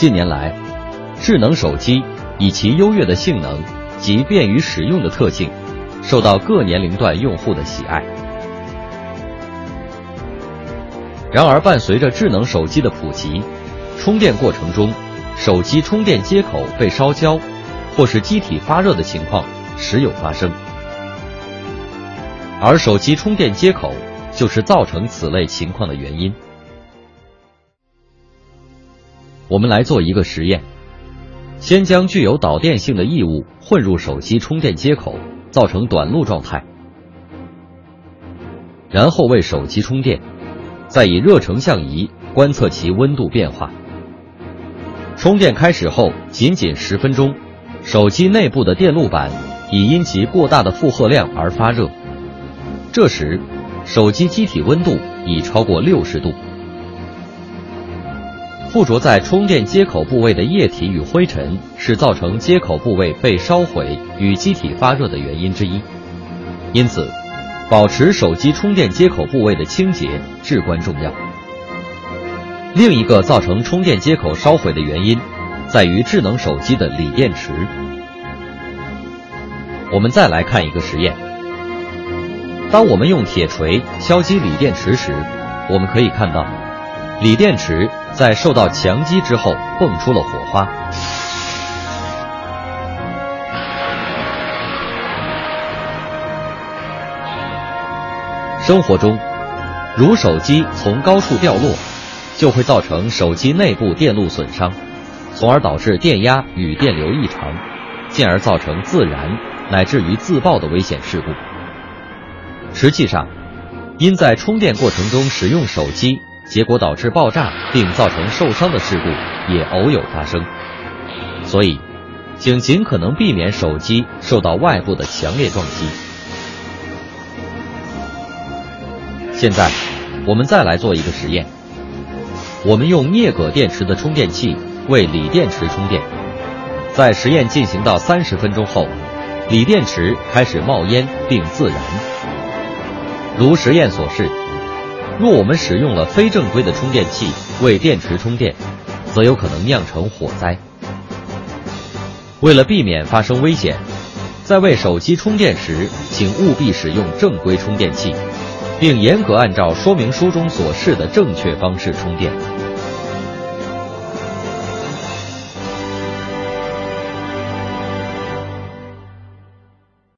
近年来，智能手机以其优越的性能及便于使用的特性，受到各年龄段用户的喜爱。然而，伴随着智能手机的普及，充电过程中，手机充电接口被烧焦，或是机体发热的情况时有发生。而手机充电接口就是造成此类情况的原因。我们来做一个实验，先将具有导电性的异物混入手机充电接口，造成短路状态，然后为手机充电。再以热成像仪观测其温度变化。充电开始后仅仅十分钟，手机内部的电路板已因其过大的负荷量而发热。这时，手机机体温度已超过六十度。附着在充电接口部位的液体与灰尘是造成接口部位被烧毁与机体发热的原因之一。因此。保持手机充电接口部位的清洁至关重要。另一个造成充电接口烧毁的原因，在于智能手机的锂电池。我们再来看一个实验：当我们用铁锤敲击锂电池时，我们可以看到，锂电池在受到强击之后蹦出了火花。生活中，如手机从高处掉落，就会造成手机内部电路损伤，从而导致电压与电流异常，进而造成自燃乃至于自爆的危险事故。实际上，因在充电过程中使用手机，结果导致爆炸并造成受伤的事故也偶有发生。所以，请尽可能避免手机受到外部的强烈撞击。现在，我们再来做一个实验。我们用镍铬电池的充电器为锂电池充电，在实验进行到三十分钟后，锂电池开始冒烟并自燃。如实验所示，若我们使用了非正规的充电器为电池充电，则有可能酿成火灾。为了避免发生危险，在为手机充电时，请务必使用正规充电器。并严格按照说明书中所示的正确方式充电。